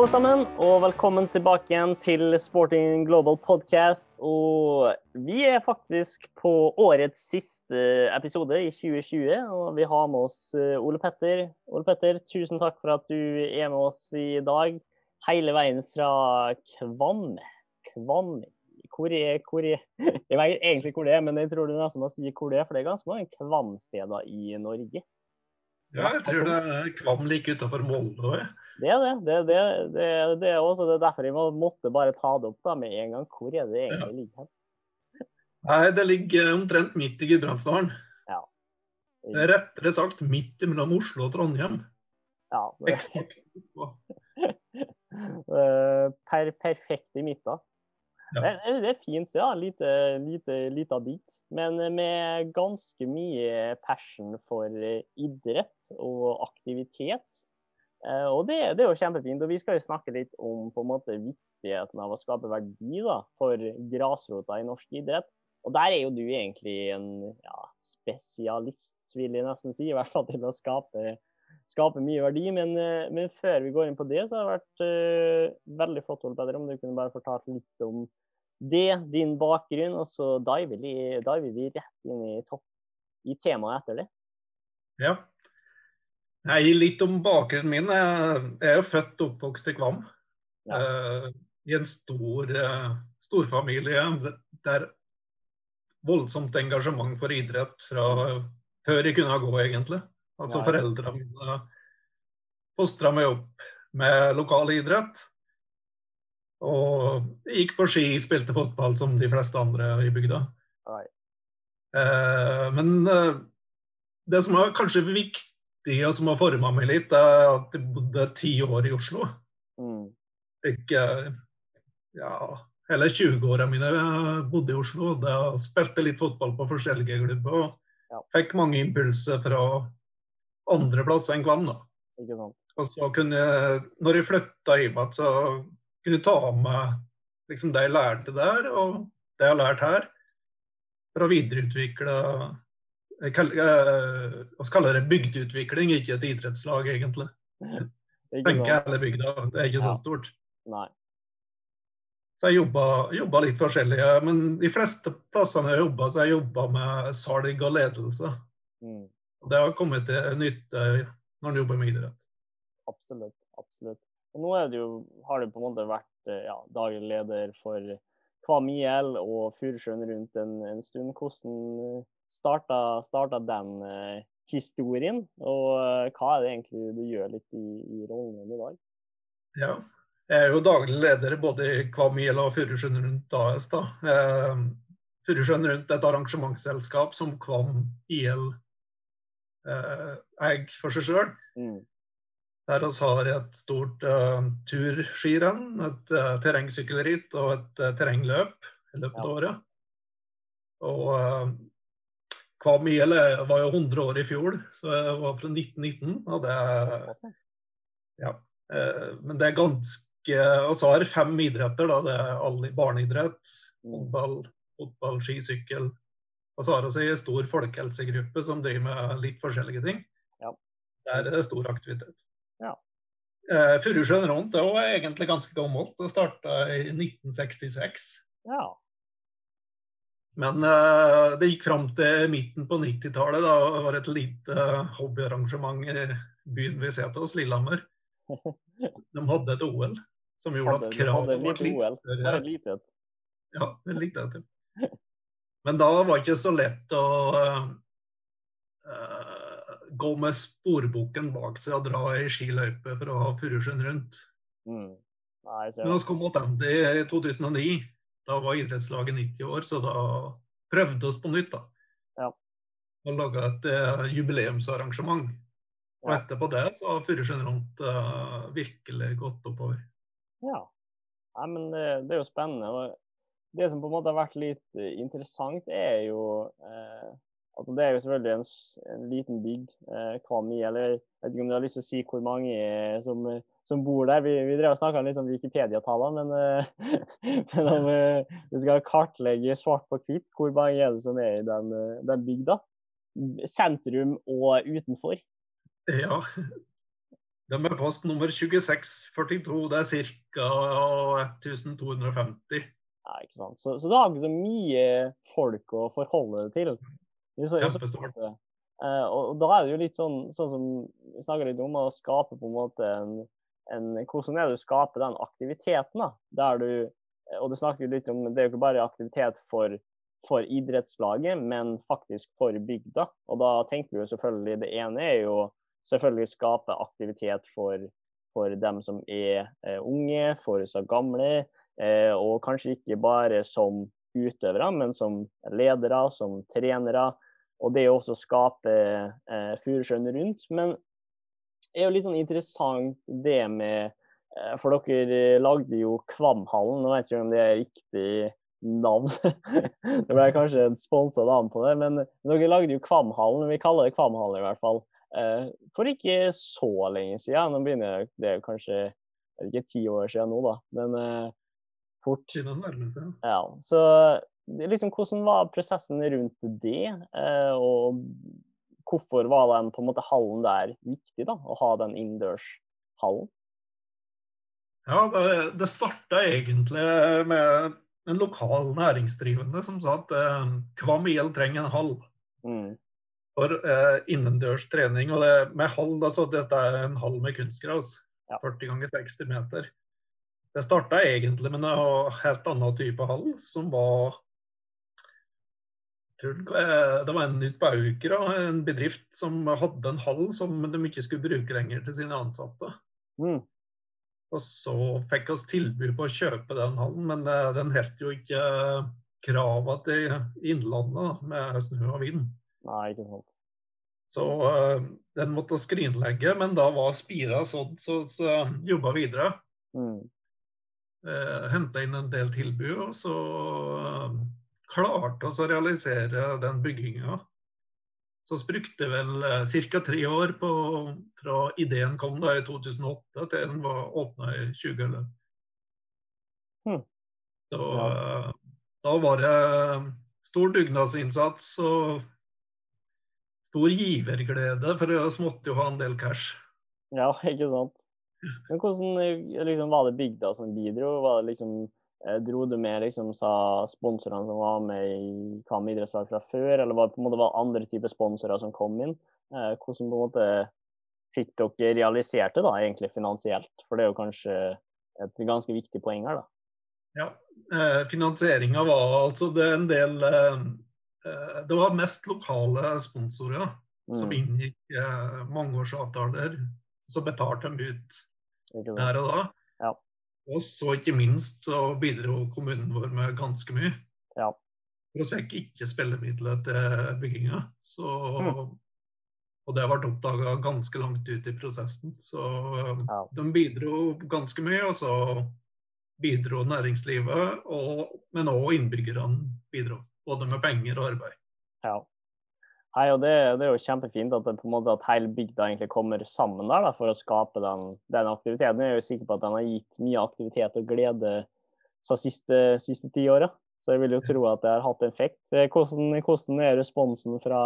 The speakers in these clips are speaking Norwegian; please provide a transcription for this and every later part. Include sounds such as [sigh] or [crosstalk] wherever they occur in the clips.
alle sammen, og velkommen tilbake igjen til Sporting Global Podcast. Og vi er faktisk på årets siste episode i 2020, og vi har med oss eh, Ole Petter. Ole Petter, tusen takk for at du er med oss i dag, hele veien fra Kvam. Kvam. Hvor er, hvor er Jeg vet egentlig hvor det er, men jeg tror du nesten må si hvor det er, for det er ganske mange Kvam-steder i Norge. Ja, jeg tror det er Kvam like utenfor Molde òg. Det er det. Det, det, det, det er også det er derfor jeg måtte bare ta det opp da med en gang. Hvor er det egentlig ligger hen? Nei, det ligger omtrent midt i Gudbrandsdalen. Ja. Rettere sagt midt mellom Oslo og Trondheim. Ja. Det, [laughs] per, perfekt i midten. Ja. Det, det er et fint sted. da. Lite, lite, lite bit. Men med ganske mye passion for idrett og aktivitet. Eh, Og det, det er jo kjempefint. Og vi skal jo snakke litt om på en måte viktigheten av å skape verdi da, for grasrota i norsk idrett. Og der er jo du egentlig en ja, spesialist, vil jeg nesten si. I hvert fall til å skape, skape mye verdi. Men, eh, men før vi går inn på det, så har det vært uh, veldig flott Ole Peder, om du kunne bare fortalt litt om det, din bakgrunn, og så diver vi, diver vi rett inn i, topp, i temaet etter det. Ja. Nei, litt om bakgrunnen min. Jeg er jo født og oppvokst i Kvam. Ja. Uh, I en stor uh, storfamilie der voldsomt engasjement for idrett fra før jeg kunne gå, egentlig. Altså Ja. Foreldrene mine fostra meg opp med lokal idrett. Og gikk på ski, spilte fotball som de fleste andre i bygda. Eh, men eh, det som er kanskje viktig, og som har forma meg litt, er at jeg bodde ti år i Oslo. Mm. Ikke ja, hele 20-åra mine bodde i Oslo. Da spilte litt fotball på forskjellige klubber. og. Fikk mange impulser fra andre plasser enn Kvam. Og så kunne jeg, når jeg flytta hjem igjen, så kunne jeg ta med liksom det jeg lærte der, og det jeg har lært her, for å videreutvikle kaller, eh, Hva det bygdeutvikling, ikke et idrettslag, egentlig. [laughs] Tenker hele bygda, det er ikke så stort. Nei. Så jeg jobba, litt forskjellig. men de fleste plassene jeg jobba, så jeg jobba med salg og ledelse. Mm. Det har kommet til nytte når en jobber med idrett. Absolutt. absolutt. Og nå det jo, har du på en måte vært eh, ja, daglig leder for Kvam IL og Furusjøen rundt en, en stund. Hvordan starta, starta den eh, historien, og eh, hva er det egentlig du gjør litt i, i rollen din i dag? Ja. Jeg er jo daglig leder både i Kvam IL og Furusjøen Rundt AS. da. Eh, Furusjøen Rundt er et arrangementsselskap som Kvam IL eh, eier for seg sjøl. Mm. Der vi har et stort uh, turskirenn, et uh, terrengsykkelritt og et uh, terrengløp i løpet av Ja. året. Og Kvam IL var jo 100 år i fjor, så jeg var fra 1919. Og det, ja, eh, men det er ganske Og så har fem idretter. da, Det er all barneidrett, håndball, fotball, fotball, ski, sykkel. Og så har vi en stor folkehelsegruppe som driver med litt forskjellige ting. Ja. Der er det stor aktivitet. Ja. Eh, Furusjøen rundt er egentlig ganske gammelt. Det starta i 1966. Ja. Men uh, det gikk fram til midten på 90-tallet. Da det var et lite hobbyarrangement i byen vi ser til oss, Lillehammer. [laughs] De hadde et OL som gjorde Hadde, at kravet ble lite litt OL. Større. Ja, det likte jeg [laughs] til. Men da var det ikke så lett å uh, gå med sporboken bak seg og dra ei skiløype for å ha Furusjøen rundt. Mm. Nei, Men vi kom tilbake i 2009. Da var idrettslaget 90 år, så da prøvde vi på nytt. da. Ja. Og laga et uh, jubileumsarrangement. Og etterpå det så har Furusjøen rundt uh, virkelig gått oppover. Ja. Nei, men det, det er jo spennende. og Det som på en måte har vært litt eh, interessant, er jo eh, altså Det er jo selvfølgelig en, en liten bygd, eh, Kvami. eller jeg vet ikke om du har lyst til å si hvor mange eh, som, eh, som bor der. Vi, vi drev og snakka litt om Wikipedia-tallene, men, eh, [laughs] men om eh, vi skal kartlegge svart på hvitt, hvor mange er det som er i den, eh, den bygda? Sentrum og utenfor. Ja. De er post nummer 2642. Det er ca. 1250. Ja, ikke sant. Så, så det har ikke så mye folk å forholde det til. Kjempestort. Uh, og, da er det jo litt sånn, sånn som vi snakker litt om, å skape på en måte en, en Hvordan er det du skaper den aktiviteten? da, der du, og du snakker jo litt om, Det er jo ikke bare aktivitet for, for idrettslaget, men faktisk for bygda. Og da tenker vi jo selvfølgelig Det ene er jo selvfølgelig skape aktivitet for, for dem som er eh, unge, for så gamle, eh, og kanskje ikke bare som utøvere, men som ledere, som trenere og det å også skape eh, Furusjøen rundt. Men er jo litt sånn interessant det med eh, For dere lagde jo Kvamhallen, nå vet jeg ikke om det er riktig navn. [laughs] det ble kanskje et sponsa navn på det, men dere lagde jo Kvamhallen. Vi kaller det Kvamhallen i hvert fall. Eh, for ikke så lenge siden. Nå begynner det kanskje ikke ti år siden nå, da, men eh, fort. Ja, så liksom, hvordan var prosessen rundt det? Eh, og hvorfor var den på en måte hallen der viktig, da, å ha den innendørshallen? Ja, det, det starta egentlig med en lokal næringsdrivende som sa at eh, Kvam IL trenger en hall mm. for eh, innendørs trening. Og det, med hall, altså dette er en hall med kunstgras. Ja. 40 ganger 60 meter. Det starta egentlig med en helt annen type hall, som var det var en på Aukra, en bedrift som hadde en hall som de ikke skulle bruke lenger til sine ansatte. Mm. Og så fikk vi tilbud på å kjøpe den hallen, men eh, den holdt jo ikke krava til Innlandet med snø og vind. Nei, ikke sant. Så uh, den måtte skrinlegge, men da var spira sånn, så vi jobba videre. Mm. Uh, Henta inn en del tilbud, og så uh, klarte oss å realisere den bygginga. Så brukte vel eh, ca. tre år på, fra ideen kom da i 2008 til den var åpna i 2011. Hmm. Så, ja. Da var det stor dugnadsinnsats og stor giverglede, for vi måtte jo ha en del cash. Ja, [laughs] ikke sant. Men hvordan liksom, var det bygda som bidro? Var det liksom Eh, dro du med liksom, sa sponsorene som var med i Kam idrettslag fra før, eller var det på en måte var andre typer sponsorer som kom inn? Eh, hvordan på en måte fikk dere realisert det da, egentlig finansielt? For det er jo kanskje et ganske viktig poeng her, da. Ja, eh, finansieringa var altså det er en del eh, eh Det var mest lokale sponsorer mm. som inngikk eh, mangeårsavtaler. Så betalte de ut der og da. Og så ikke minst så bidro kommunen vår med ganske mye. Ja. For oss fikk ikke spillemidler til bygginga. Mm. Og det ble oppdaga ganske langt ut i prosessen. Så ja. de bidro ganske mye. Og så bidro næringslivet, og, men òg innbyggerne bidro. Både med penger og arbeid. Ja. Hei, og det, det, er jo kjempefint at, det, på en måte, at hele bygda egentlig kommer sammen der da, for å skape den, den, aktiviteten. Jeg er jo sikker på at den har gitt mye aktivitet og glede de siste, siste ti åra. Så jeg vil jo tro at det har hatt effekt. Eh, hvordan, hvordan er responsen fra,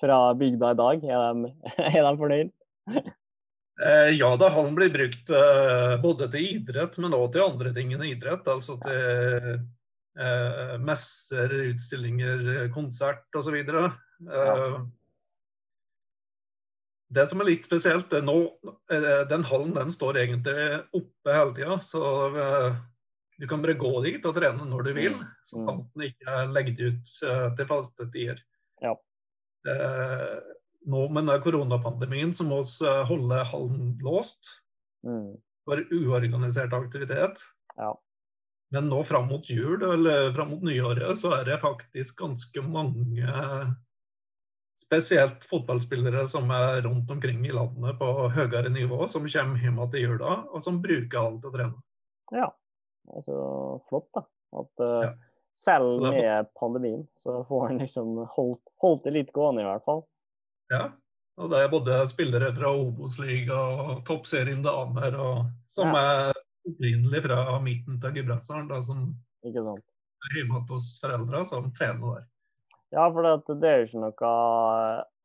fra, bygda i dag? Er de, [laughs] er de fornøyd? Eh, ja da, han blir brukt uh, både til idrett, men òg til andre ting enn idrett. Altså til eh, messer, utstillinger, konsert osv. Ja. Eh, det som er litt spesielt, er nå, eh, den hallen den står egentlig oppe hele tida. Så eh, du kan bare gå dit og trene når du vil, mm. så mm. sant den ikke er legget ut til faste tider. Ja. Nå med koronapandemien så må vi holde hallen låst mm. for uorganisert aktivitet. Ja. Men nå fram mot jul eller fram mot nyåret så er det faktisk ganske mange spesielt fotballspillere som er rundt omkring i landet på høyere nivå, som kommer hjem til jula, og som bruker alt til å trene. Ja, er flott, da. At uh, ja. selv med pandemien, så får en liksom holdt, holdt, det litt gående, i hvert fall. Ja, og det er både spillere fra Obos-ligaen og toppserien damer, og, som ja. er opprinnelig fra midten til Gudbrandsdalen, som er hjemme hos foreldre som trener der. Ja, for det, det er jo ikke noe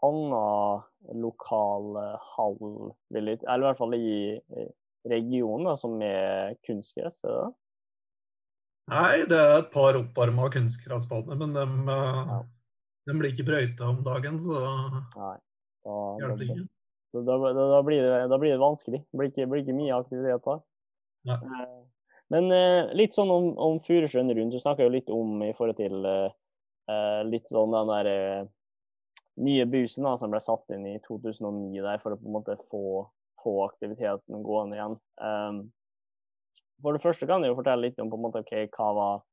annen lokal eh, hall, eller i hvert fall i eh, regionen, som er kunstgress? er det det? Nei, det er et par oppvarma kunstgressbaner, men de, eh, Ja. de blir ikke brøyta om dagen, så Nei. Da, hjelper det ikke. da, da, da, blir det, da blir det vanskelig. Det blir ikke, blir ikke mye aktivitet da. Nei. Eh, Men eh, litt sånn om, om Furusjøen rundt, du snakka jo litt om i forhold til eh, eh, litt sånn den der eh, nye busen da, som ble satt inn i 2009 der for å på en måte få, få aktiviteten gående igjen. Um, for det første kan jeg jo fortelle litt om på en måte, ok, hva var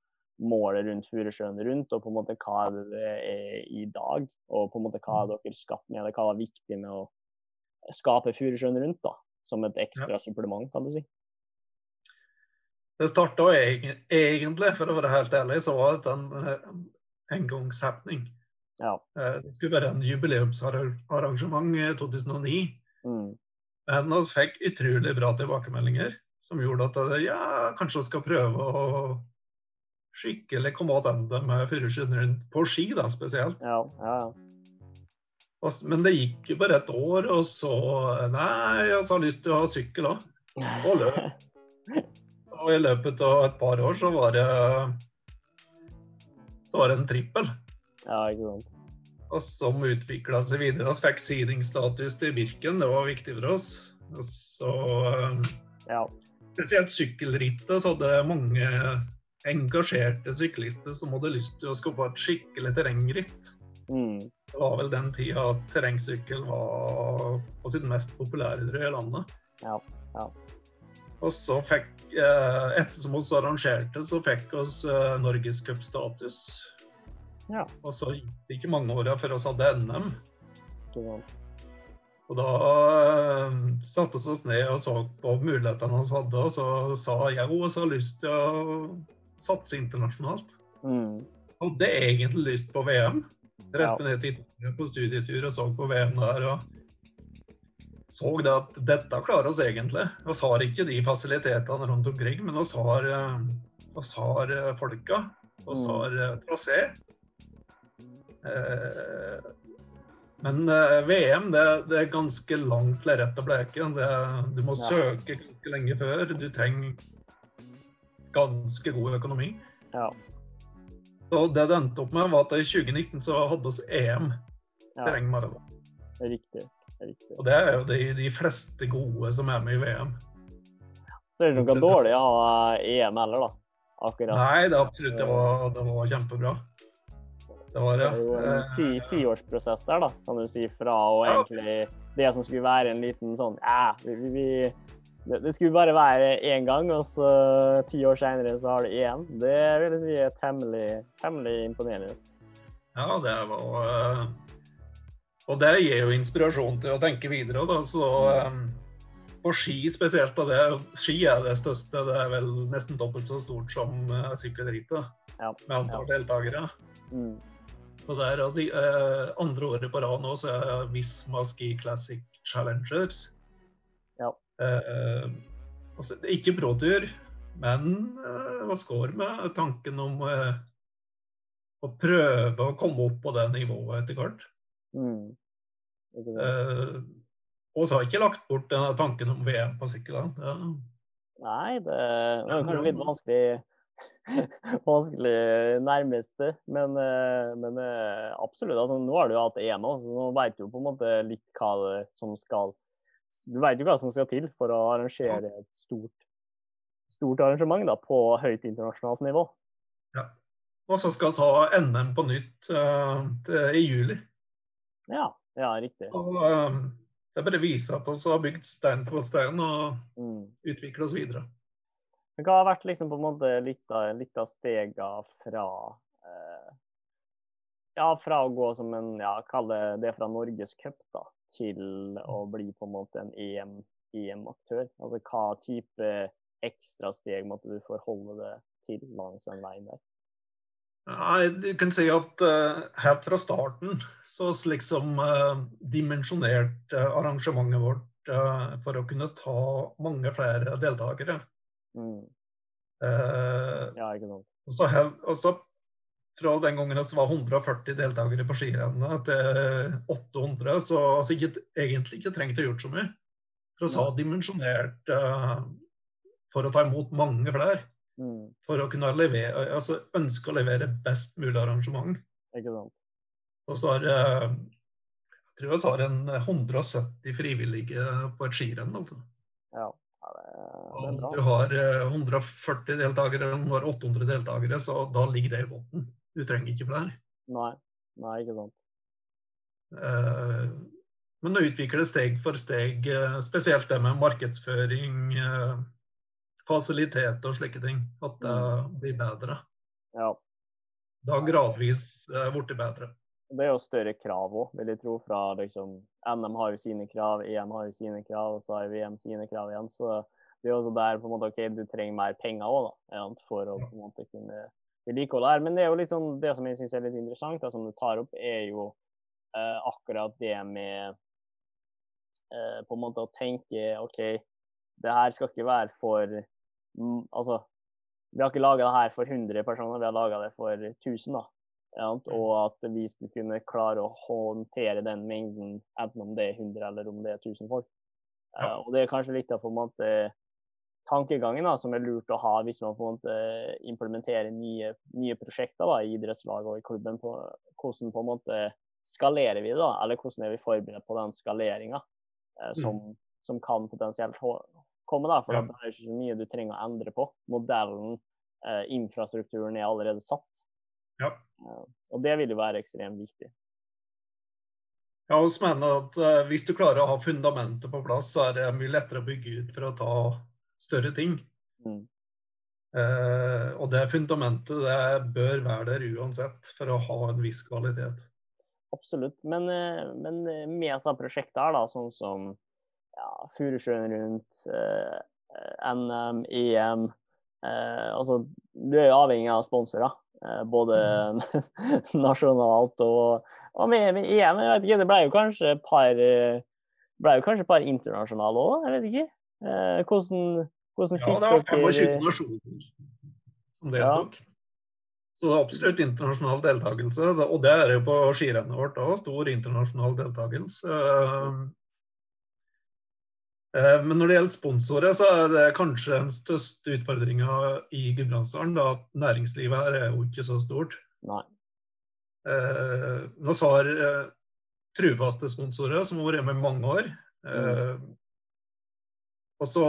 målet rundt Furusjøen rundt, og på en måte hva er det er i dag. Og på en måte hva er dere skapt med det, hva var viktig med å skape Furusjøen rundt, da, som et ekstra supplement, kan du si. Det starta egentlig, for å være helt ærlig, så var det en eh. Ja. Eh, Det skulle være en jubileumsarrangement i 2009. Mm. Men vi fikk utrolig bra tilbakemeldinger som gjorde at eh, ja, kanskje vi skal prøve å skikkelig komme tilbake med rundt på ski, da spesielt. Ja, ja, ja. Men det gikk jo bare et år, og så Nei, jeg har lyst til å ha sykkel òg. [laughs] Og løp. Og i løpet av et par år så var det så var en trippel. Ja, ikke sant. Og som utvikla seg videre. Vi fikk seedingstatus til Birken, det var viktig for oss. Og så eh, Ja. Spesielt sykkelrittet så hadde mange engasjerte syklister som hadde lyst til å skaffe et skikkelig terrengritt. Mm. Det var vel den tida terrengsykkel var på sitt mest populære tror jeg, i landet. Ja, ja. Og så fikk, eh, ettersom vi arrangerte, så fikk vi eh, norgescupstatus. Ja. Og så gikk det ikke mange åra før vi hadde NM. Ja. Og da eh, satte vi oss ned og så på mulighetene vi hadde, og så sa jeg jo vi har lyst til å satse internasjonalt. Mm. Hadde egentlig lyst på VM. Reiste Ja. ned til Italia på studietur og så på VM der. og så det at dette klarer oss egentlig. Vi har ikke de fasilitetene rundt omkring, men vi har, eh, oss har eh, folka. Vi Mm. har eh, trasé. Eh, Men eh, VM det, det er ganske langt til rett og bleke. Det, du må Ja. søke ganske lenge før. Du trenger ganske god økonomi. Ja. Så det det endte opp med, var at i 2019 så hadde vi EM ja. terrengmaraton. Riktig. Riktig. Og det er jo de, de fleste gode som er med i VM. Så er det noe dårlig å ha EM heller, da. Akkurat. Nei, det absolutt det var, det var kjempebra. Det var Det det. jo en Eh, ti- tiårsprosess der, da, kan du si. Fra å egentlig Det som skulle være en liten sånn Ja, vi, vi, vi det, det skulle bare være én gang, og så ti år seinere så har du EM. Det vil jeg si er temmelig, temmelig imponerende. Ja, det var eh, Og det gir jo inspirasjon til å tenke videre. Da. Så um, på ski spesielt, det, ski er det største. Det er vel nesten dobbelt så stort som uh, sykkelrittet Ja. med antall deltakere. Mm. Og det er altså, uh, andre året på rad nå så er Visma Ski Classic Challengers. Ja. Uh, altså, det er ikke bråtur, men uh, hva skår med tanken om eh, å prøve å komme opp på det nivået etter hvert. Mm. Eh, og så har jeg ikke lagt bort denne tanken om VM på sykkel. Det- Nei, det er kanskje litt vanskelig [laughs] vanskelig nærmeste, men, eh, men eh, absolutt. Altså, nå har du hatt EM òg, så nå vet du på en måte litt hva det som skal Du veit jo hva som skal til for å arrangere et stort, stort arrangement da, på høyt internasjonalt nivå. Og så skal vi ha NM på nytt uh, i juli. Ja, ja riktig. Og um, det bare viser at vi har bygd stein på stein og Mm. utvikla oss videre. Men hva har vært liksom på en måte litt av, litt av stega fra eh, Ja, fra å gå som en ja, Kall det det fra Norges cup da, til å bli på en måte en EM, EM-aktør. Altså hva type ekstra steg måtte du forholde deg til langs den veien der? Nei, du kan si at uh, helt fra starten så liksom uh, dimensjonerte eh, arrangementet vårt uh, for å kunne ta mange flere deltakere. Mm. Ja, ikke sant. og så, og så fra den gangen det var 140 deltakere på skirennet til 800, så altså ikke, egentlig ikke trengt å gjort så mye. For vi har dimensjonert for å ta imot mange flere. Mm. For å kunne levere, altså ønske å levere best mulig arrangement. Ikke sant. Og så har jeg tror vi har en 170 frivillige på et skirenn. Altså. Ja. det er, bra. Du har 140 eh, deltakere, du har 800 deltakere, så da ligger det i bunnen. Du trenger ikke flere. Nei. Nei, ikke sant. Eh, men å utvikle steg for steg, eh, spesielt det med markedsføring, fasilitet og slike ting, at det mm. blir bedre. Ja. Da gradvis blitt bedre. Det er jo større krav òg, vil jeg tro. fra liksom, NM har jo sine krav, EM har jo sine krav, og så har VM sine krav igjen. Så det er jo også der på en måte, ok, du trenger mer penger òg, for å på en måte kunne vedlikeholde her. Men det er jo liksom, det som jeg syns er litt interessant, da, som du tar opp, er jo eh, akkurat det med eh, på en måte å tenke OK, det her skal ikke være for Altså, vi har ikke laga det her for 100 personer, vi har laga det for 1000. da. Og at vi skulle kunne klare å håndtere den mengden, enten om det er 100 eller om det er 1000 folk. Ja. Uh, og det er kanskje litt av på en måte tankegangen da, som er lurt å ha hvis man på en måte implementerer nye, nye prosjekter da, i idrettslaget og i klubben. På, hvordan på en måte skalerer vi da, eller hvordan er vi forberedt på den skaleringa uh, som, mm. som, kan potensielt komme. da, For ja. det er ikke så mye du trenger å endre på. Modellen, eh, infrastrukturen er allerede satt. Ja. Og det vil jo være ekstremt viktig. Ja, vi mener at eh, Hvis du klarer å ha fundamentet på plass, så er det mye lettere å bygge ut for å ta større ting. Mm. Eh, og det fundamentet det bør være der uansett for å ha en viss kvalitet. Absolutt. Men, uh, men med disse prosjektene, sånn som ja, Furusjøen rundt, NM, EM altså, Du er jo avhengig av sponsorer. Eh, både mm. [laughs] nasjonalt og, og med, med, EM. Jeg vet ikke, det ble jo kanskje et par ble jo kanskje par internasjonale òg, jeg vet ikke. Eh, hvordan, hvordan fikk dere Ja, det var 25 nasjoner som deltok. Ja. Så det er absolutt internasjonal deltakelse. Og det er jo på skirennet vårt òg, stor internasjonal deltakelse. Eh, men når det gjelder sponsorer, så er det kanskje den største utfordringa i Gudbrandsdalen at næringslivet her er jo ikke så stort. Nei. Eh, vi har eh, trufaste sponsorer som har vært med i mange år. Mm. og så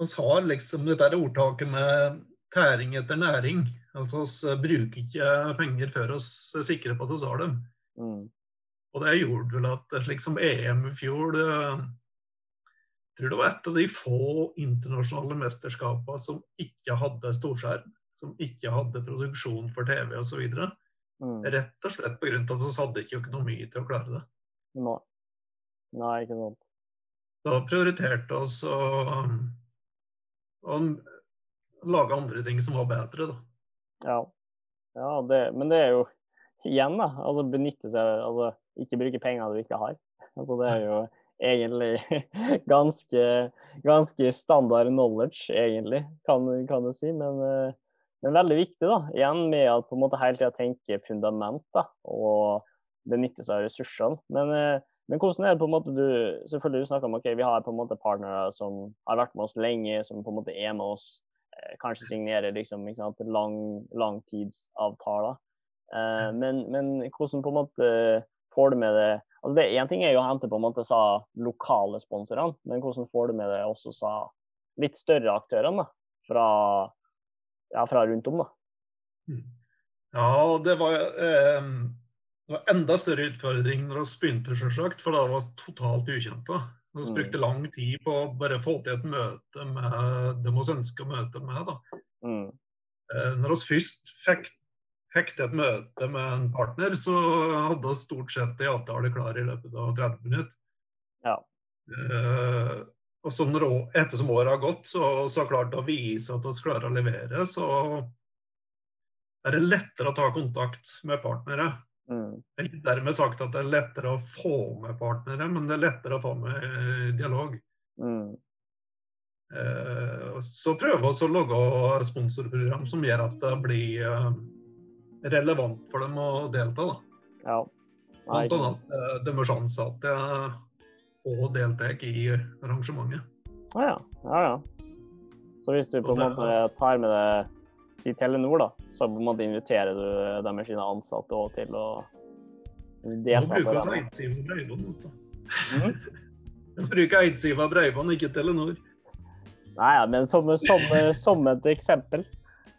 vi har liksom dette ordtaket med tæring etter næring. Altså vi bruker ikke penger før vi er sikre på at vi har dem. Mm. Og det gjorde vel at slik som EM i fjor tror det var et av de få internasjonale mesterskapene som ikke hadde storskjerm. Som ikke hadde produksjon for TV osv. Mm. Rett og slett pga. at vi hadde ikke økonomi til å klare det. Nei, Nei ikke sant. Da prioriterte oss å, å lage andre ting som var bedre, da. Ja, ja det, men det er jo igjen, da. Altså benytte seg Altså ikke bruke penger du ikke har. Altså det er jo [laughs] egentlig [laughs] ganske, ganske standard knowledge, egentlig, kan, kan du si. Men, eh, men, veldig viktig, da. Igjen med å på en måte hele tida tenke fundament da, og benytte seg av ressursene. Men, eh, men, hvordan er det på en måte du Selvfølgelig du snakker om ok, vi har på en måte partnere som har vært med oss lenge, som på en måte er med oss. Eh, kanskje signerer liksom, lang, langtidsavtaler. Men, men hvordan på en måte får du med det Altså det Én ting er jo å hente på en måte sa lokale sponsorene, men hvordan får du med det også sa litt større aktørene da, fra, ja, fra rundt om? da? Mm. Ja, det var, eh, det var enda større utfordring når vi begynte, selvsagt, for da var vi totalt ukjente. Vi mm. brukte lang tid på å bare få til et møte med dem vi ønska å møte med. da. Mm. Eh, når vi først fikk til et møte med en partner, så hadde vi stort sett en avtale klar i løpet av 30 minutter. Ja. Uh, og så når, etter året har gått, så har vi klart å vise at vi klarer å levere, så er det lettere å ta kontakt med partnere. Mm. Det er ikke dermed sagt at det er lettere å få med partnere, men det er lettere å få med dialog. Mm. Uh, så prøver vi å lage sponsorprogram som gjør at det blir uh, relevant for dem å delta. da. Ja. Nei, Blant annet eh, deres ansatte og deltar i arrangementet. Å ja. ja, ja. Så hvis du på en måte tar med deg si Telenor, da, så på en måte inviterer du dem med sine ansatte òg til å De delta på det? da. Eidsiva Breibånd. også. Mhm. De [laughs] bruker Eidsiva Breivån ikke Telenor. Nei, ja, men som, som, som et eksempel.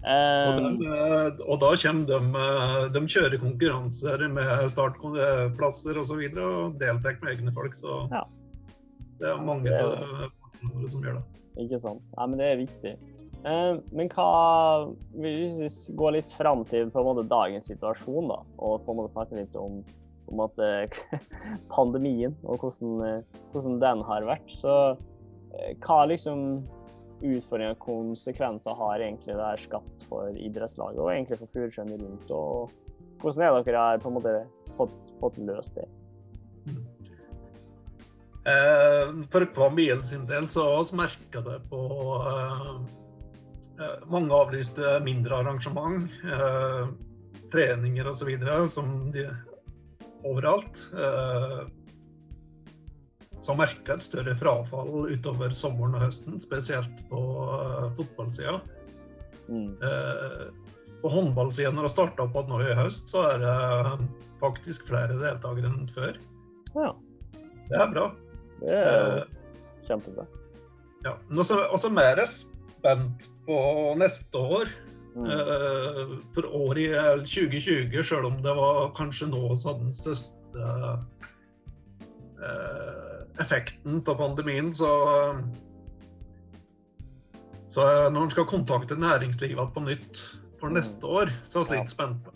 Og, Eh, de, eh, og da kommer de, eh, de kjører konkurranser med startplasser osv. Og, så videre, og deltar med egne folk. Så Ja. det er mange Det er av som gjør det. Ikke sant. Nei, men det er viktig. Men hva Hvis vi går litt fram til på en måte dagens situasjon, da, og på en måte snakke litt om på en måte, pandemien og hvordan, hvordan den har vært, så hva liksom utfordringer og konsekvenser har egentlig det her skapt for idrettslaget og egentlig for Furusjøen rundt? Og hvordan er dere har på en måte fått, fått løst det? Eh, For Kvambiel sin del så har vi merka det på eh, eh, mange avlyste mindre arrangement, treninger osv. som de overalt. Eh, så merka et større frafall utover sommeren og høsten, spesielt på uh, fotballsida. Mm. Uh, på håndballsida når det starta opp igjen nå i høst, så er det faktisk flere deltakere enn før. Ja, Det er bra. det er Eh, kjempebra. Ja, men også, også mer spent på neste år. Mm. Eh, For året i 2020, selv om det var kanskje nå som den største eh, effekten av pandemien, så så når en skal kontakte næringslivet på nytt for Mm. neste år, så er vi litt spente.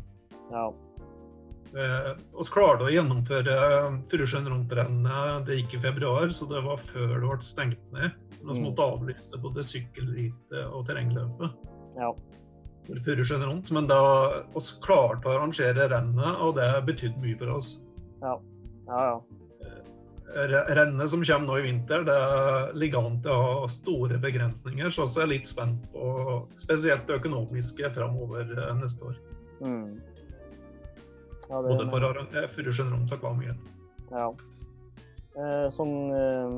Ja. Eh, oss klarte å gjennomføre Furusjøen rundt-rennet. Det gikk i februar, så det var før det ble stengt ned. Men vi Mm. måtte avlyse både sykkelrittet og terrengløpet. ja. Furusjøen rundt. Men da vi klarte å arrangere rennet, og det betydde mye for oss. Ja, ja. Re- Rennet som kommer nå i vinter, det ligger an til å ha store begrensninger. Så jeg er litt spent på spesielt det økonomiske framover neste år. Mm. ja det, Både for eh, Furusjøen rundt og Kvamien. Ja. Eh, sånn eh,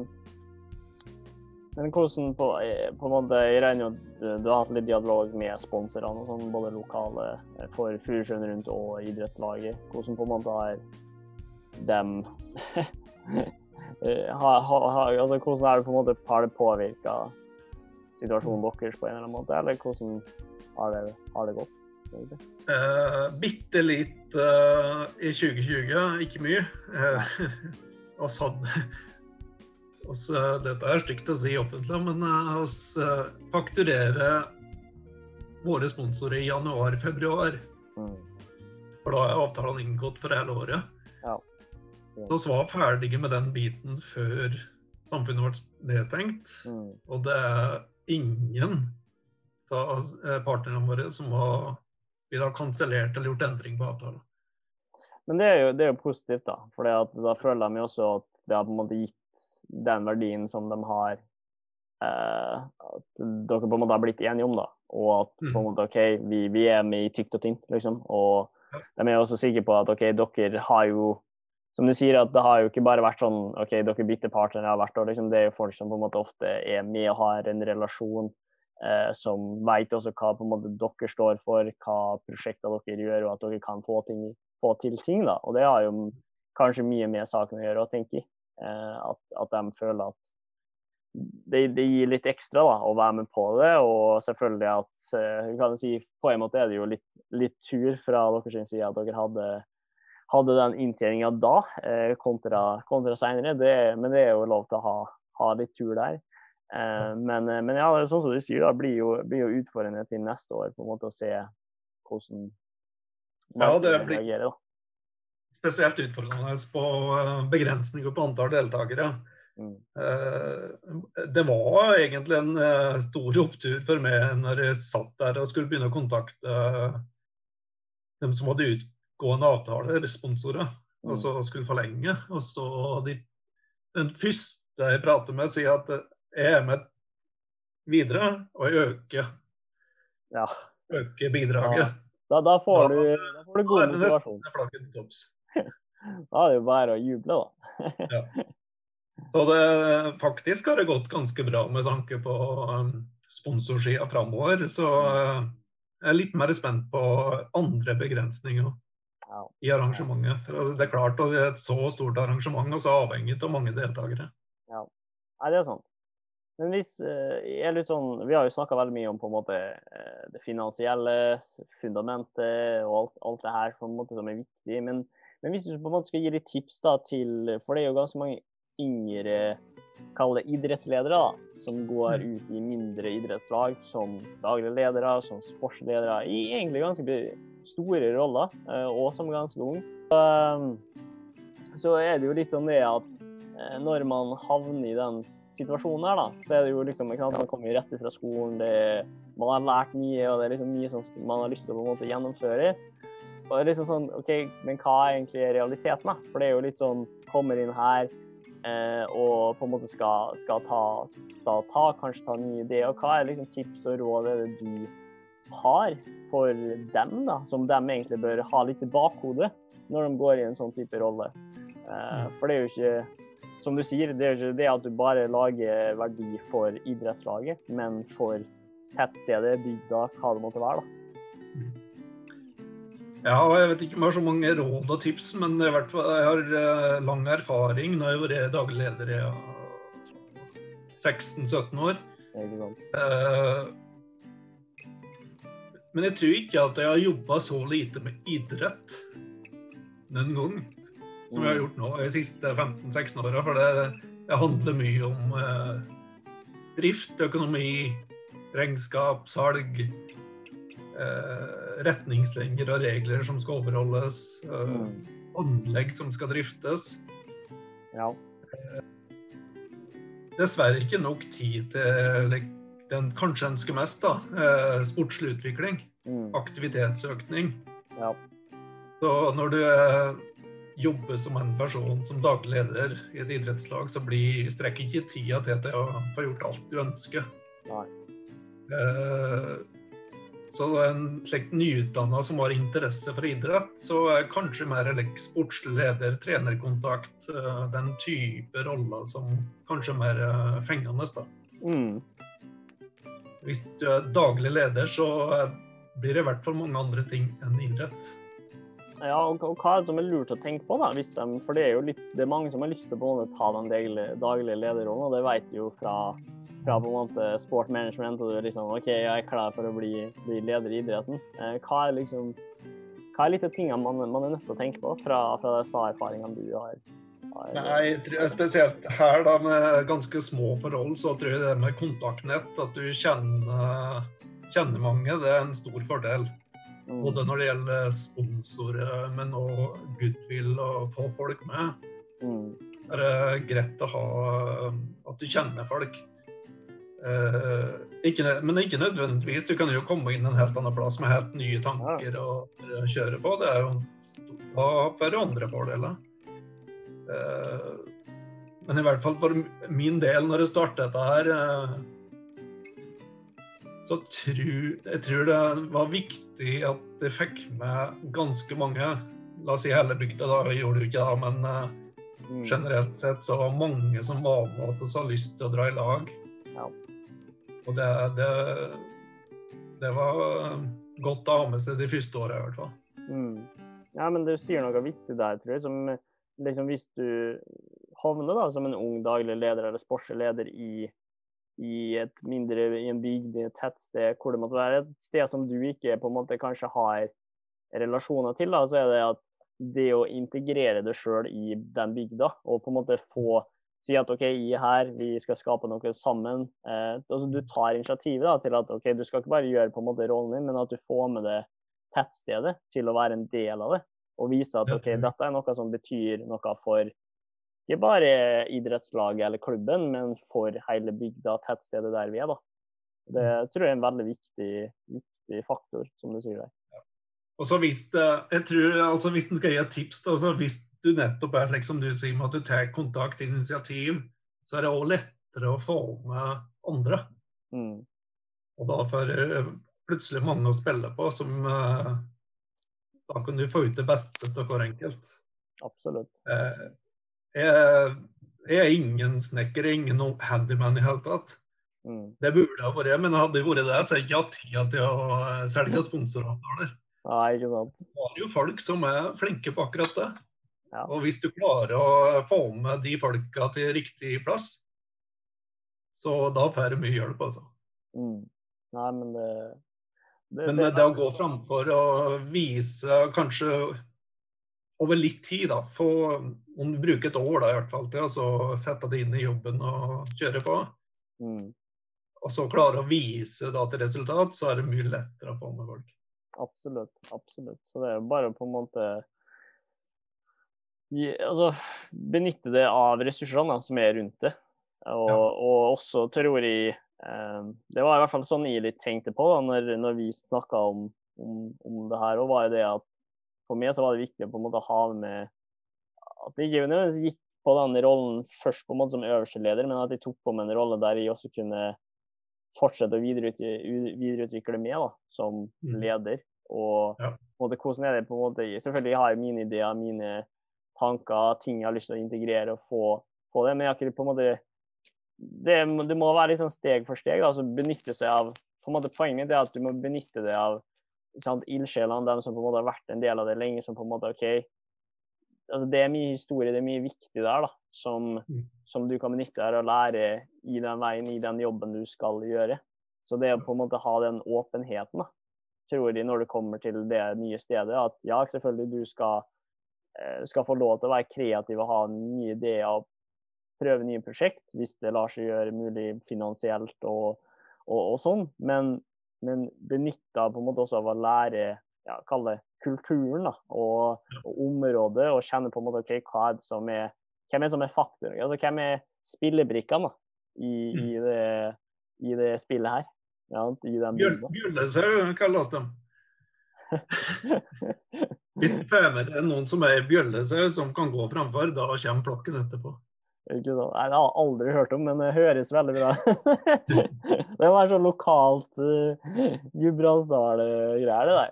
Men hvordan på, eh, på en måte, Jeg regner jo at du, har hatt litt dialog med sponsorene, sånn, både lokale eh, for Furusjøen rundt og idrettslaget. Hvordan på en måte har dem eh, [laughs] ha, ha, ha, altså, Hvordan er det på en måte, har det påvirka situasjonen deres på en eller annen måte, eller hvordan har det, har det gått? Eh, bitte litt eh, i 2020, ikke mye. Eh, [laughs] oss hadde oss, eh, Dette er stygt å si offentlig, men vi oss eh, fakturerer våre sponsorer i januar-februar. Mm. For da er avtalen inngått for hele året. Ja. Så vi var ferdige med den biten før samfunnet ble nedstengt. Mm. Og det er ingen av eh, partnerne våre som har, vil ha kansellert eller gjort endring på avtalen. Men det er jo, det er jo positivt, da. For da føler de jo også at det har på en måte gitt den verdien som de har eh, At dere på en måte har blitt enige om, da. Og at på en Mm. måte OK, vi, vi er med i tykt og tynt, liksom. Og Ja. de er jo også sikre på at OK, dere har jo Som du sier, at det har jo ikke bare vært sånn OK, dere bytter partnere hvert år. Liksom. Det er jo folk som på en måte ofte er med og har en relasjon. Eh, som vet også hva på en måte dere står for, hva prosjekter dere gjør, og at dere kan få, ting, få til ting. da. Og det har jo kanskje mye med saken å gjøre, tenker jeg. Eh, at, at de føler at det, det gir litt ekstra da, å være med på det. Og selvfølgelig at eh, kan si, på en måte er det jo litt, litt tur fra deres side at dere hadde, hadde den inntjeninga da, eh, kontra, kontra seinere. Men det er jo lov til å ha, ha litt tur der. Eh, men, eh, men ja, det sånn som du sier, da, blir jo, blir jo utfordrende til neste år på en måte å se hvordan Ja, det blir- reagerer. da. Spesielt utfordrende på begrensninger på antall deltakere. Mm. Det var egentlig en stor opptur for meg når jeg satt der og skulle begynne å kontakte dem som hadde utgående avtaler, sponsorer, Mm. og så skulle forlenge. Og så de, den første jeg prater med, sier at jeg er med videre, og jeg øker, Ja. øker bidraget. Da, da, får, Da- du, da får du god motivasjon. [laughs] Da er det jo bare å juble, da. [laughs] Så det, faktisk har det gått ganske bra med tanke på um, sponsorsida framover. Så uh, jeg er litt mer spent på andre begrensninger Ja. I arrangementet. For altså, det er klart at det er et så stort arrangement og så avhengig av mange deltakere. Nei, det er sant. Men hvis eh, jeg er litt sånn, Vi har jo snakka veldig mye om på en måte eh, det finansielle, fundamentet og alt, alt det her på en måte som er viktig. Men, men hvis du på en måte skal gi litt tips da til For det er jo ganske mange yngre kall det idrettsledere da, som går ut i mindre idrettslag som daglige ledere, som sportsledere, i egentlig ganske store roller, eh, og som ganske ung. Så, eh, er det jo litt sånn det at eh, når man havner i den situasjonen her, da, så er det jo liksom ikke sant, Man kommer rett fra skolen, det, man har lært mye, og det er liksom mye som man har lyst til å på en måte gjennomføre. Og det er liksom sånn, ok, Men hva er egentlig realiteten? da? For det er jo litt sånn Kommer inn her og på en måte skal, skal ta, ta, ta, kanskje ta nye ideer. Og hva er liksom tips og råd er det du har for dem, da, som de egentlig bør ha litt i bakhodet når de går i en sånn type rolle? Eh, for det er jo ikke som du sier, det er jo ikke det at du bare lager verdi for idrettslaget, men for tettstedet, bygda, hva det måtte være. da. Ja, og jeg vet ikke om jeg har så mange råd og tips, men i hvert fall, jeg har eh, lang erfaring. Nå har jeg vært daglig leder i 16-17 år. Ikke sant? Eh, men jeg tror ikke at jeg har jobba så lite med idrett noen gang som jeg har gjort nå de siste 15-16 åra. For det, det handler mye om eh, drift, økonomi, regnskap, salg. Eh, retningslinjer og regler som skal overholdes. Eh, Mm. anlegg som skal driftes. Ja. Dessverre ikke nok tid til like, den kanskje ønsker mest, da. Eh, sportslig utvikling. Mm. Aktivitetsøkning. ja. Så når du eh, jobber som en person som daglig leder i et idrettslag, så blir, strekker ikke tida til til å få gjort alt du ønsker. Nei. Eh, så en slik nyutdanna som har interesse for idrett, så er kanskje mer like, sportslig trenerkontakt, eh, den type roller som kanskje er mer eh, fengende. da. Mm. Hvis du er daglig leder, så blir det i hvert fall mange andre ting enn idrett. Ja, og, og hva er det som er lurt å tenke på, da? De, for det er jo litt, det er mange som har lyst til å ta den daglige, daglige lederrollen, og det vet du jo fra, fra på en måte sport management. og du er liksom, OK, jeg er klar for å bli, bli leder i idretten. Eh, hva er liksom hva er litt av tingene man, man er nødt til å tenke på fra, fra de SA-erfaringene du har? Nei, spesielt her da, med ganske små forhold, så tror jeg det med kontaktnett, at du kjenner, kjenner mange, det er en stor fordel. Mm. Både når det gjelder sponsorer, men òg goodwill og få folk med. Mm. Det er greit å ha at du kjenner folk. Eh, ikke, men ikke nødvendigvis. Du kan jo komme inn en helt annen plass med helt nye tanker og eh, kjøre på. Det er jo da får du andre fordeler. Eh, men i hvert fall for min del, når jeg startet dette her, eh, så tror jeg tror det var viktig at jeg fikk med ganske mange. La oss si hele bygda, da. Jeg gjorde jo ikke det, men eh, Mm. generelt sett så var mange som var med og hadde lyst til å dra i lag. Og det, det, det var godt å ha med seg de første åra i hvert fall. Mm. Ja, men du sier noe viktig der, tror jeg. Som liksom hvis du havner da som en ung daglig leder eller sportsleder i, i et mindre i en bygd, i et tettsted, hvor det måtte være et sted som du ikke på en måte kanskje har relasjoner til, da, så er det at det å integrere det sjøl i den bygda, og på en måte få si at OK, i her, vi skal skape noe sammen. Eh, altså Du tar initiativet da, til at OK, du skal ikke bare gjøre på en måte rollen din, men at du får med det tettstedet til å være en del av det. Og vise at OK, dette er noe som betyr noe for ikke bare idrettslaget eller klubben, men for hele bygda, tettstedet der vi er. da. Det Mm. tror jeg er en veldig viktig, viktig faktor, som du sier der. Og så hvis, jeg tror, altså hvis en skal gi et tips, da, så hvis du nettopp er slik som du sier, med at du tar kontakt, initiativ, så er det òg lettere å få med andre. Mm. Og da får du plutselig mange å spille på som, eh, Da kan du få ut det beste av hver enkelt. Absolutt. Eh, jeg, jeg er ingen snekker, er ingen handyman i hele tatt. Mm. Det burde jeg vært, men hadde jeg vært det, så hadde jeg ikke hatt tid til å selge sponsoravtaler. Nei, ikke sant. Det har jo folk som er flinke på akkurat det. Ja. Og hvis du klarer å få med de folka til riktig plass, så da får du mye hjelp, altså. Mm. Nei, men det, det Men det, det å gå framfor og vise kanskje over litt tid, da. Få, om du bruker et år da, i hvert fall til å sette det inn i jobben og kjøre på, mm. og så klare å vise da til resultat, så er det mye lettere å få med folk. Absolutt. Absolutt. Så det er jo bare på en måte gi, altså, benytte det av ressursene da, som er rundt det. Og, Ja. og også tror jeg Det var i hvert fall sånn jeg litt tenkte på da, når, når vi snakka om, om, om det her. Og var det at for meg så var det viktig å på en måte ha med At jeg ikke nødvendigvis gikk på den rollen først på en måte som øverste leder, men at jeg tok på meg en rolle der jeg også kunne fortsette å videreutvikle, videreutvikle meg da, som Mm. leder. Og Ja. måte, hvordan er det på en måte Selvfølgelig har jeg mine ideer, mine tanker, ting jeg har lyst til å integrere og få, få det, men jeg har ikke på en måte det, det må være liksom steg for steg. altså benytte seg av på en måte Poenget mitt er at du må benytte deg av sant, ildsjelene, dem som på en måte har vært en del av det lenge, som på en måte OK altså Det er mye historie, det er mye viktig der da, som, Mm. som du kan benytte deg av og lære i den veien, i den jobben du skal gjøre. Så det å på en måte ha den åpenheten, da, tror de når du kommer til det nye stedet, at ja, selvfølgelig du skal, eh, skal få lov til å være kreativ og ha nye ideer og prøve nye prosjekt, hvis det lar seg gjøre mulig finansielt og, og, og sånn. Men, men benytta på en måte også av å lære ja, kalle kulturen da, og, og området, og kjenne på en måte okay, hva er det som er hvem er som er faktor? Altså, hvem er spillebrikkene da, i, i, det, i det spillet her? Ja, i den Bjøl- kalles de. [laughs] Hvis du får med deg noen som er bjøllesau som kan gå framfor, da kommer flokken etterpå. Ikke sant? Det har jeg aldri hørt om, men det høres veldig bra [laughs] [laughs] Det var sånn lokalt uh, Gudbrandsdal-greier, det der.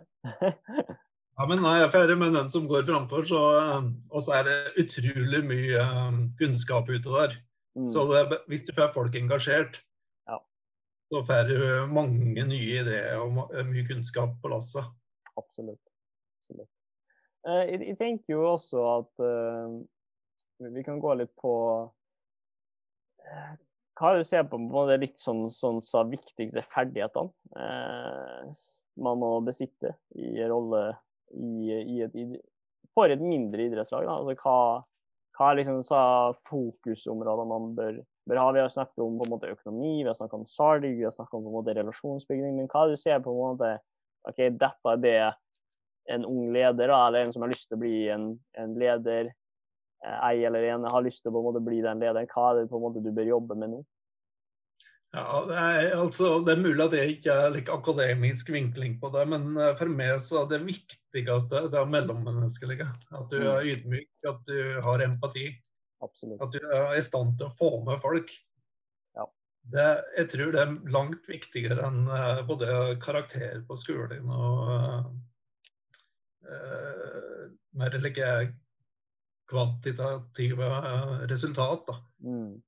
Ja, men nei, jeg er ferdig med den som går framfor, så eh, og så er det utrolig mye um, kunnskap ute der. Mm, Så det, hvis du får folk engasjert, Ja. så får du mange nye ideer og mye kunnskap på lasset. absolutt. absolutt. Eh, jeg, jeg tenker jo også at eh, vi kan gå litt på eh, hva du ser på, på det litt sånn, som sa viktigste ferdighetene eh, man må besitte i rolle i, i et, for et mindre idrettslag? Da? Altså, hva, hva er liksom sa fokusområder man bør, bør ha? Vi har snakket om på en måte økonomi, vi har snakket om salg, vi har snakket om på en måte relasjonsbygging. Men hva du ser på en måte OK, dette er det en ung leder, da, eller en som har lyst til å bli en, en leder, ei eller en har lyst til å på en måte bli den lederen. Hva er det på en måte du bør jobbe med nå? Ja, det er, altså, det er mulig at det ikke er like akademisk vinkling på det, men eh, for meg så er det viktigste det er mellommenneskelige. At du er ydmyk, at du har empati, Absolutt. at du er i stand til å få med folk. Ja. Det, jeg tror det er langt viktigere enn eh, både karakter på skolen og uh, mer like kvantitative eh, resultat. Mm.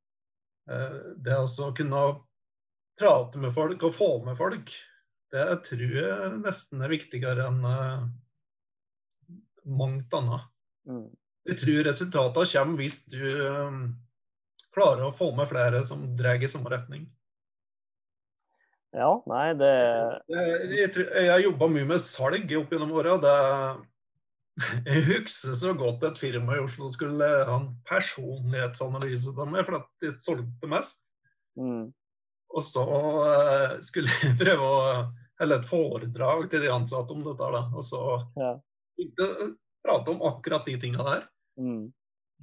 Eh, Det å kunne prate med folk og få med folk, det tror jeg nesten er viktigere enn uh, mangt annet. Mm. Jeg tror resultatene kommer hvis du eh, klarer å få med flere som drar i samme retning. Ja, nei, det Jeg, jeg, jeg jobba mye med salg opp gjennom åra. Jeg husker så godt et firma i Oslo skulle ha en personlighetsanalyse av meg, for at de solgte mest. mm. Og så eh, skulle jeg [laughs] prøve å holde et foredrag til de ansatte om dette. Da. Og så Ja. jeg prate om akkurat de tinga der. Mm.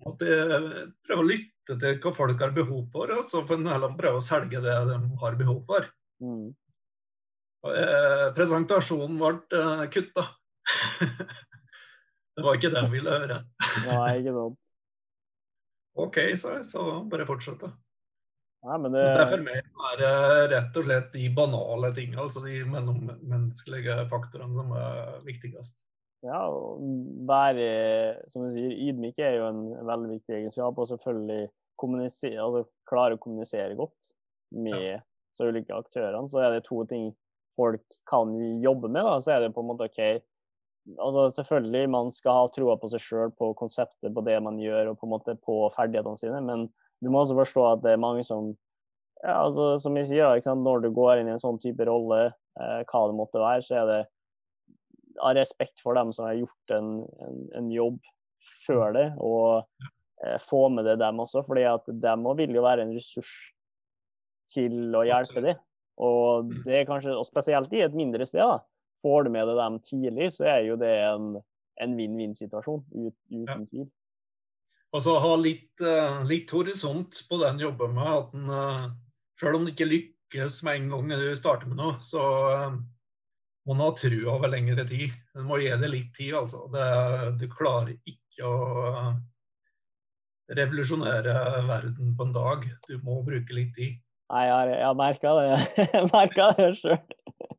At jeg prøver å lytte til hva folk har behov for, og så får en heller prøve å selge det de har behov for. Mm. Og, eh, presentasjonen ble eh, kutta. [laughs] det var ikke det jeg ville høre. Nei, ikke sant. OK, jeg, så bare fortsette. Nei, men Det det for meg er det rett og slett de banale tingene, altså de mellommenneskelige faktorene som er viktigst. Ja, å være som du sier, ydmyk er jo en veldig viktig egenskap. Og selvfølgelig altså klare å kommunisere godt med ja. så ulike aktørene. Så er det to ting folk kan jobbe med. da, Så er det på en måte OK altså Selvfølgelig man skal ha troa på seg sjøl, på konseptet, på det man gjør og på en måte på ferdighetene sine. Men du må også forstå at det er mange som ja, altså Som jeg sier, når du går inn i en sånn type rolle, eh, hva det måtte være, så er det av respekt for dem som har gjort en, en, en jobb før det, og eh, få med det dem også. fordi at dem vil jo være en ressurs til å hjelpe dem. Og det er kanskje, og spesielt i et mindre sted, da. Får du med deg dem tidlig, så er jo det en, en vinn-vinn-situasjon. Ut, uten tvil. Og så ha litt, uh, litt, horisont på den jobben med at en, uh, selv om det ikke lykkes med en gang du starter med noe, så uh, må ha trua over lengre tid. Du må gi det litt tid, altså. Det, du klarer ikke å revolusjonere verden på en dag. Du må bruke litt tid. Nei, jeg har, jeg har merka det. [laughs] Jeg merka det sjøl.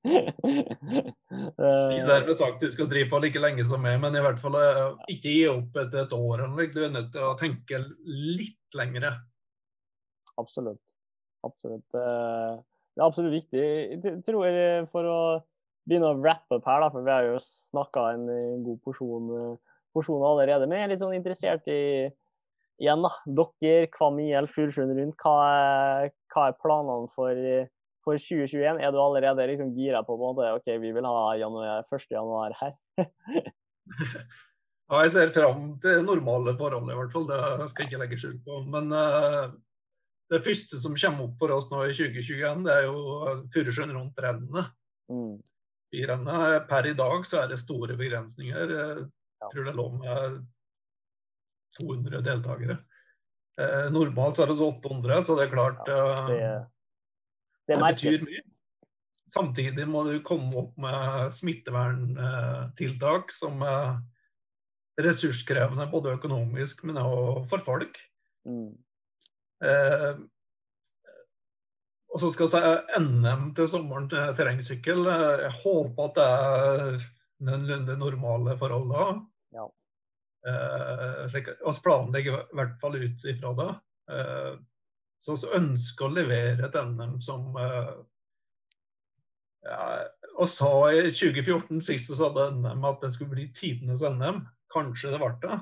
Ikke dermed sagt du skal drive på like lenge som meg, men i hvert fall eh, ikke gi opp etter et år. Du er nødt til å tenke litt lengre. Absolutt. Absolutt. Det er absolutt viktig. Jeg tror for å begynne å wrappe opp her, da, for vi har jo snakka en, god porsjon, porsjon, allerede. Men jeg er litt sånn interessert i igjen da, dere, Kvam IL, Fuglesund rundt. Hva er, hva er planene for, for, 2021? Er du allerede liksom gira på, på en måte, OK, vi vil ha januar, 1. januar her? [laughs] ja, jeg ser fram til normale forhold, i hvert fall. Det skal jeg ikke legge skjul på. Men uh, det første som kommer opp for oss nå i 2021, det er jo Furusjøen rundt rennene. Mm i rennet. Per i dag så er det store begrensninger. Jeg tror det lå med 200 deltakere. Eh, normalt så er det så 800, så det er klart ja, det, eh, betyr mye. Samtidig må du komme opp med smitteverntiltak som er ressurskrevende både økonomisk, men også for folk. Mm. Eh, og så skal jeg si NM til sommeren til terrengsykkel. Jeg håper at det er noenlunde normale forhold da. Ja. Eh, vi planlegger i hvert fall ut ifra det. Eh, vi ønsker å levere et NM som eh, ja, og sa i 2014, sist vi hadde NM, at det skulle bli tidenes NM. Kanskje det ble det.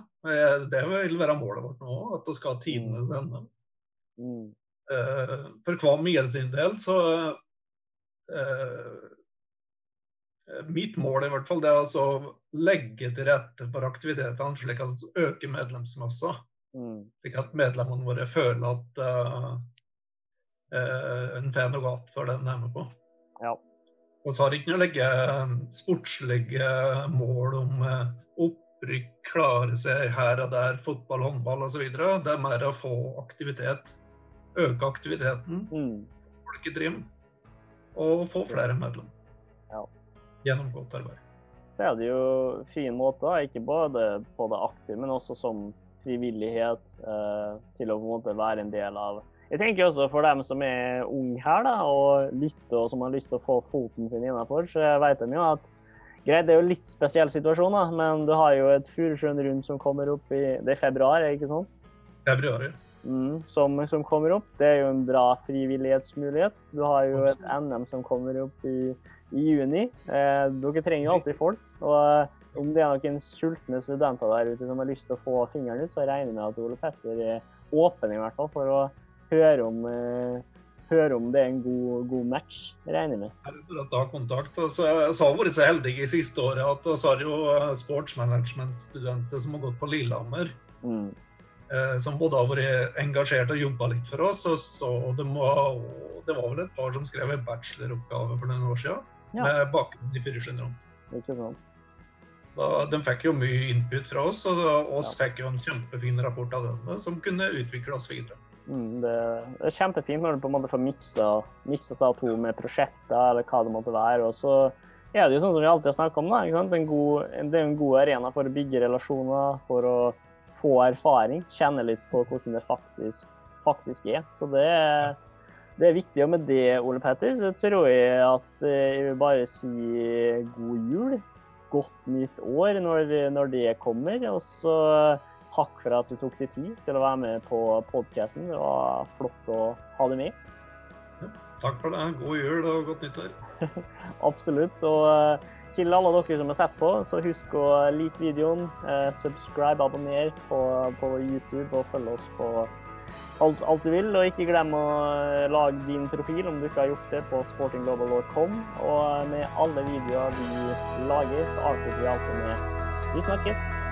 Det vil være målet vårt nå, at vi skal ha tidenes NM. Mm. Eh, for Kvam IL sin del så eh, Mitt mål i hvert fall, det er altså å legge til rette for aktivitetene slik at vi øker medlemsmassa. Mm. Slik at medlemmene våre føler at uh, uh, en får noe igjen for det en er med på. Ja. Og så har ikke noe å legge sportslige mål om opprykk, klare seg her og der, fotball, håndball osv. Det er mer å få aktivitet øke aktiviteten, mm. folketrim og få flere medlemmer. Ja. Gjennom godt arbeid. Så er det jo fin måte, ikke bare på det aktive, men også som frivillighet eh, til å på en måte være en del av Jeg tenker også for dem som er unge her da, og lytter og som har lyst til å få foten sin innenfor, så vet de jo at greit, det er jo litt spesiell situasjon, da, men du har jo et Furusjøen rundt som kommer opp i Det er februar, ikke sant? Februar, ja mm, som, som, kommer opp. Det er jo en bra frivillighetsmulighet. Du har jo et NM som kommer opp i, i juni. Eh, dere trenger jo alltid folk. og om det er noen sultne studenter der ute som har lyst til å få fingeren ut, så regner jeg med at Ole Petter er åpen i hvert fall for å høre om, uh, høre om det er en god, god match. regner jeg med. Jeg har ta kontakt. Altså, jeg har vært så heldig i siste året at vi har jo eh, sportsmanagement-studenter som har gått på Lillehammer. Mm. Eh, som både har vært engasjert og jobba litt for oss. Og så det, var, det var vel et par som skrev en bacheloroppgave for noen år siden ja. med bakgrunn i Fyrskjønn Ikke sant. Da, de fikk jo mye input fra oss, og oss ja. fikk jo en kjempefin rapport av dem som kunne utvikle oss videre. Mm, det, det, er kjempefint når du på en måte får miksa, miksa seg to med prosjekter eller hva det måtte være. og så er det jo sånn som vi alltid har snakka om, da, en god, det er en god arena for å bygge relasjoner, for å få erfaring, kjenne litt på hvordan det faktisk, faktisk er. Så det, det, er viktig. Og med det, Ole Petter, så tror jeg at eh, jeg vil bare si god jul. Godt nytt år når, når det kommer. Og så takk for at du tok deg tid til å være med på podkasten. Det var flott å ha deg med. Ja, takk for det. God jul og godt nyttår. [laughs] Absolutt. Og til alle dere som har sett på, så husk å like videoen, eh, subscribe, abonner på, på, YouTube og følg oss på alt, alt, du vil. Og ikke glem å eh, lage din profil om du ikke har gjort det på sportingglobal.com. Og med alle videoer vi lager, så avslutter vi alltid med Vi snakkes!